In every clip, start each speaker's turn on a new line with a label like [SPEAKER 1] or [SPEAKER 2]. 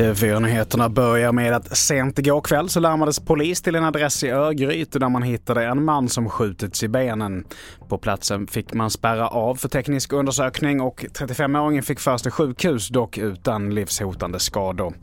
[SPEAKER 1] TV4-nyheterna börjar med att sent igår kväll så larmades polis till en adress i Örgryte där man hittade en man som skjutits i benen. På platsen fick man spärra av för teknisk undersökning och 35-åringen fick föras till sjukhus, dock utan livshotande skador.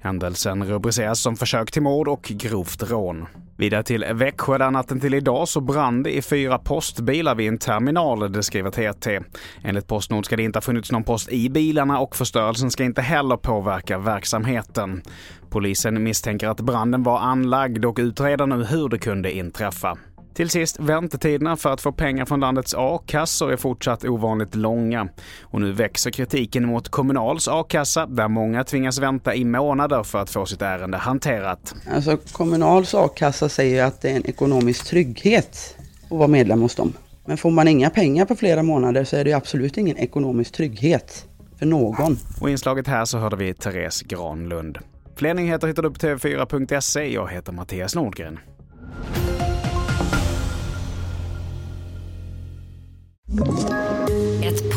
[SPEAKER 1] Händelsen rubriceras som försök till mord och grovt rån. Vidare till Växjö där natten till idag så brann det i fyra postbilar vid en terminal, det skriver TT. Enligt Postnord ska det inte ha funnits någon post i bilarna och förstörelsen ska inte heller påverka verksamheten. Polisen misstänker att branden var anlagd och utreder nu hur det kunde inträffa. Till sist, väntetiderna för att få pengar från landets a-kassor är fortsatt ovanligt långa. Och nu växer kritiken mot Kommunals a-kassa där många tvingas vänta i månader för att få sitt ärende hanterat.
[SPEAKER 2] Alltså Kommunals a-kassa säger att det är en ekonomisk trygghet att vara medlem hos dem. Men får man inga pengar på flera månader så är det absolut ingen ekonomisk trygghet för någon.
[SPEAKER 1] Och i inslaget här så hörde vi Therese Granlund. Fler nyheter hittar du på tv4.se. Jag heter Mattias Nordgren.